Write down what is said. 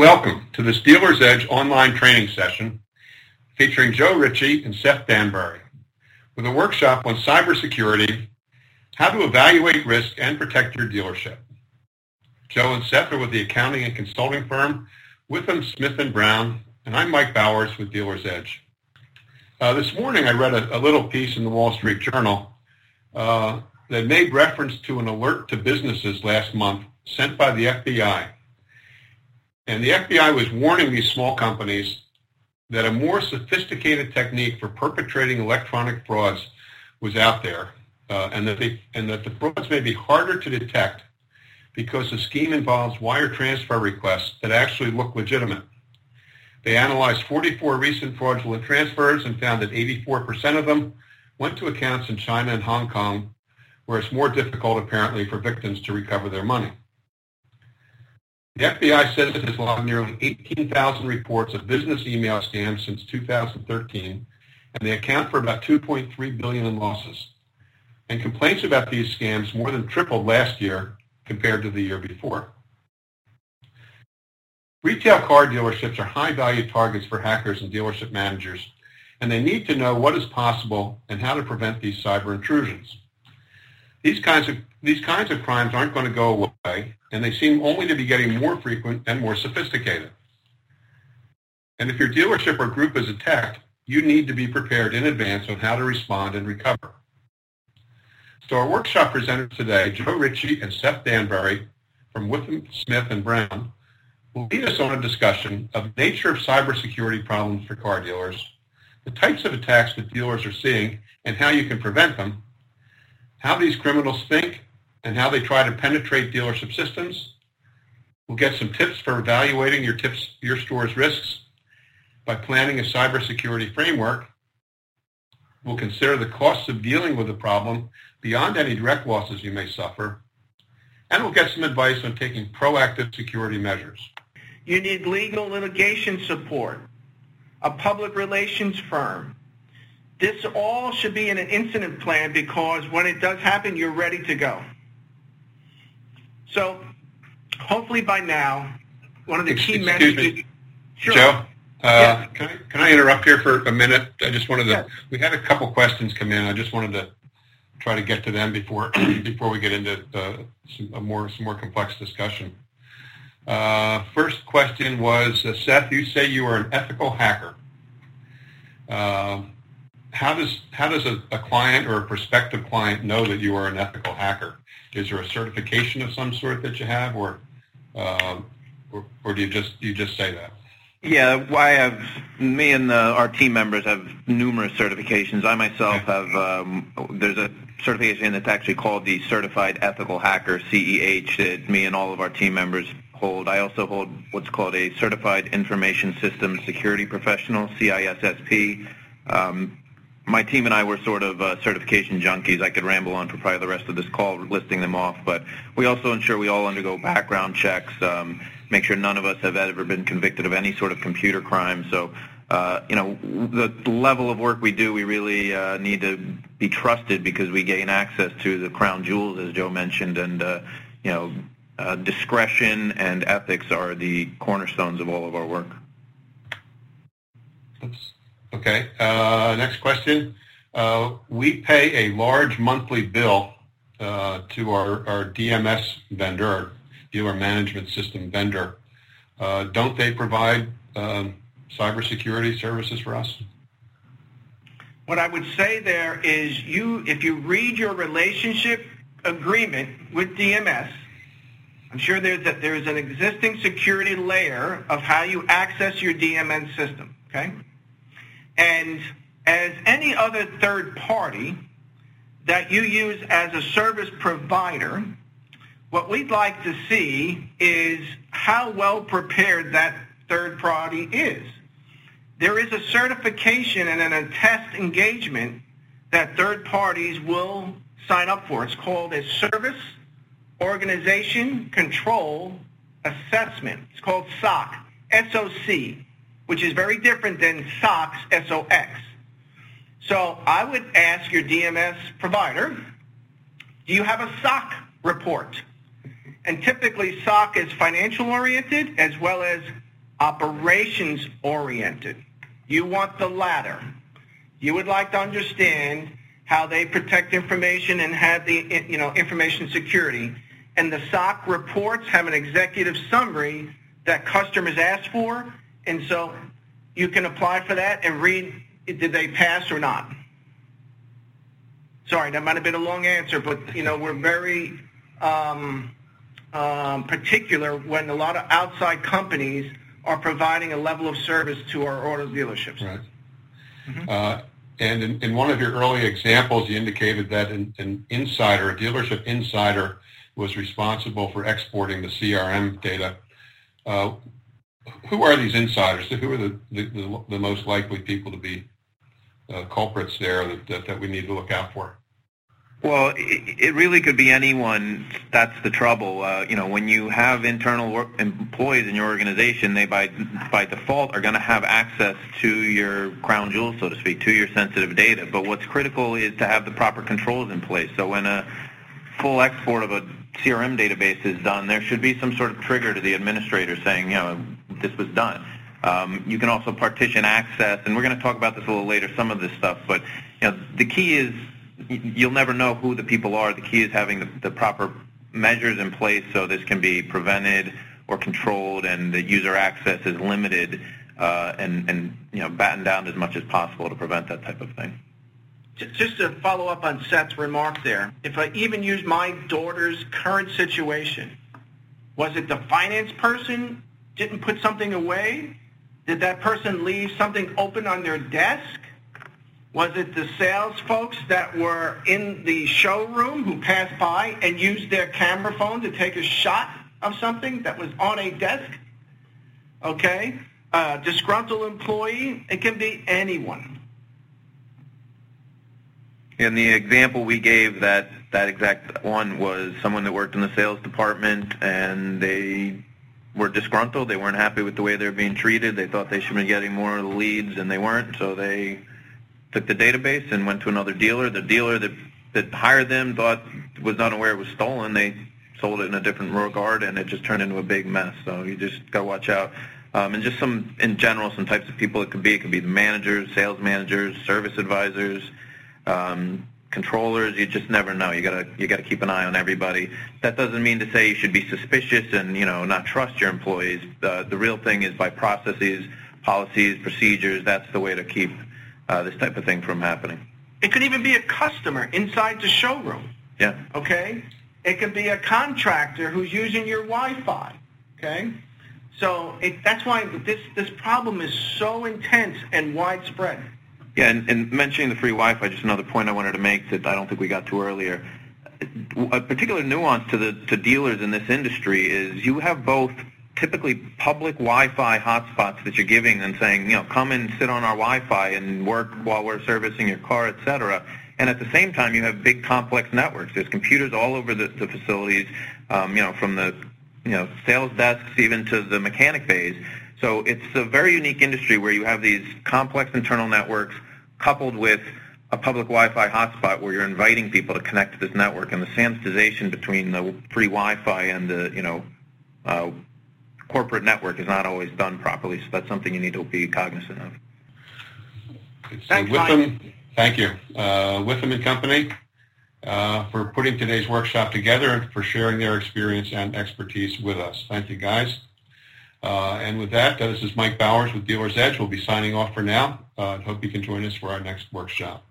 Welcome to this Dealer's Edge online training session featuring Joe Ritchie and Seth Danbury with a workshop on cybersecurity, how to evaluate risk and protect your dealership. Joe and Seth are with the accounting and consulting firm Withum Smith & Brown, and I'm Mike Bowers with Dealer's Edge. Uh, this morning I read a, a, little piece in the Wall Street Journal uh, that made reference to an alert to businesses last month sent by the FBI. And the FBI was warning these small companies that a more sophisticated technique for perpetrating electronic frauds was out there, uh, and that they, and that the frauds may be harder to detect because the scheme involves wire transfer requests that actually look legitimate. They analyzed 44 recent fraudulent transfers and found that 84% of them went to accounts in China and Hong Kong, where it's more difficult apparently for victims to recover their money. The FBI says it has logged nearly 18,000 reports of business email scams since 2013, and they account for about 2.3 billion in losses. And complaints about these scams more than tripled last year compared to the year before. Retail car dealerships are high-value targets for hackers and dealership managers, and they need to know what is possible and how to prevent these cyber intrusions. These kinds of, these kinds of crimes aren't going to go away, and they seem only to be getting more frequent and more sophisticated. And if your dealership or group is attacked, you need to be prepared in advance on how to respond and recover. So our workshop presenters today, Joe Ritchie and Seth Danbury from Withum Smith and Brown, will lead us on a discussion of nature of cybersecurity problems for car dealers, the types of attacks that dealers are seeing and how you can prevent them, how these criminals think and how they try to penetrate dealership systems. We'll get some tips for evaluating your tips, your store's risks by planning a cybersecurity framework. We'll consider the costs of dealing with the problem beyond any direct losses you may suffer, and we'll get some advice on taking proactive security measures. You need legal litigation support, a public relations firm. This all should be in an incident plan because when it does happen, you're ready to go. So hopefully by now, one of the key Excuse messages... Me. Sure. Joe, uh, yeah. can, I, can I interrupt here for a minute? I just wanted to, yes. we had a couple questions come in. I just wanted to try to get to them before before we get into uh, some a more some more complex discussion. Uh, first question was, uh, Seth, you say you are an ethical hacker. Um, how does how does a, a, client or a prospective client know that you are an ethical hacker? Is there a certification of some sort that you have, or um, or, or do you just you just say that? Yeah, I have me and the, our team members have numerous certifications. I myself have um, there's a certification that's actually called the Certified Ethical Hacker CEH that me and all of our team members hold. I also hold what's called a Certified Information Systems Security Professional CISSP. Um, my team and I were sort of uh, certification junkies. I could ramble on for probably the rest of this call listing them off, but we also ensure we all undergo background checks. Um, make sure none of us have ever been convicted of any sort of computer crime. So, uh, you know, the level of work we do, we really uh, need to be trusted because we gain access to the crown jewels, as Joe mentioned, and uh, you know, uh, discretion and ethics are the cornerstones of all of our work. Okay. Uh, next question. Uh, we pay a large monthly bill to our, DMS vendor, our dealer management system vendor. Uh, don't they provide um, cybersecurity services for us? What I would say there is you, if you read your relationship agreement with DMS, I'm sure there's an existing security layer of how you access your DMS system, okay? And as any other third party that you use as a service provider, what we'd like to see is how well prepared that third party is. There is a certification and a test engagement that third parties will sign up for. It's called a Service Organization Control Assessment. It's called SOC, S-O-C, which is very different than SOX, S-O-X. So I would ask your DMS provider, do you have a SOC report? And typically SOC is financial oriented as well as operations oriented. You want the latter. You would like to understand how they protect information and have the you know information security. And the SOC reports have an executive summary that customers ask for, and so you can apply for that and read did they pass or not. Sorry, that might have been a long answer, but you know we're very um, um, particular when a lot of outside companies are providing a level of service to our auto dealerships. Right. Mm-hmm. Uh, and in, in, one of your early examples, you indicated that an, an, insider, a dealership insider, was responsible for exporting the CRM data. Uh, who are these insiders? Who are the, the, the, most likely people to be uh, culprits there that, that, that we need to look out for? Well, it really could be anyone. That's the trouble. Uh, you know, when you have internal work, employees in your organization, they by by default are going to have access to your crown jewels, so to speak, to your sensitive data. But what's critical is to have the proper controls in place. So when a full export of a CRM database is done, there should be some sort of trigger to the administrator saying, you know, this was done. Um, you can also partition access, and we're going to talk about this a little later, some of this stuff. But you know, the key is you'll never know who the people are. The key is having the, the proper measures in place so this can be prevented or controlled and the user access is limited uh, and, and you know battened down as much as possible to prevent that type of thing. Just to follow up on Seth's remark there, if I even use my daughter's current situation, was it the finance person didn't put something away? Did that person leave something open on their desk? Was it the sales folks that were in the showroom who passed by and used their camera phone to take a shot of something that was on a desk? Okay? A disgruntled employee, it can be anyone. In the example we gave, that, that exact one was someone that worked in the sales department and they were disgruntled. They weren't happy with the way they were being treated. They thought they should be getting more leads and they weren't, so they took the database and went to another dealer. The dealer that that hired them thought was not aware it was stolen. They sold it in a different regard, and it just turned into a big mess. So you just got to watch out. Um, and just some, in general, some types of people it could be. It could be the managers, sales managers, service advisors, um, controllers. You just never know. You gotta you gotta keep an eye on everybody. That doesn't mean to say you should be suspicious and you know not trust your employees. Uh, the real thing is by processes, policies, procedures. That's the way to keep uh, this type of thing from happening. It could even be a customer inside the showroom. Yeah. Okay? It could be a contractor who's using your Wi-Fi. Okay? So it, that's why this, this problem is so intense and widespread. Yeah, and, and mentioning the free Wi-Fi, just another point I wanted to make that I don't think we got to earlier. A particular nuance to the to dealers in this industry is you have both typically public Wi-Fi hotspots that you're giving and saying, you know, come and sit on our Wi-Fi and work while we're servicing your car, et cetera. And at the same time, you have big complex networks. There's computers all over the, the facilities, um, you know, from the you know sales desks even to the mechanic bays. So it's a very unique industry where you have these complex internal networks coupled with a public Wi-Fi hotspot where you're inviting people to connect to this network, and the sanitization between the free Wi-Fi and the you know uh, corporate network is not always done properly, so that's something you need to be cognizant of. Thanks, Withum, thank you. Uh, Withum and Company uh, for putting today's workshop together and for sharing their experience and expertise with us. Thank you, guys. Uh, and with that, uh, this is Mike Bowers with Dealer's Edge. We'll be signing off for now. Uh, hope you can join us for our next workshop.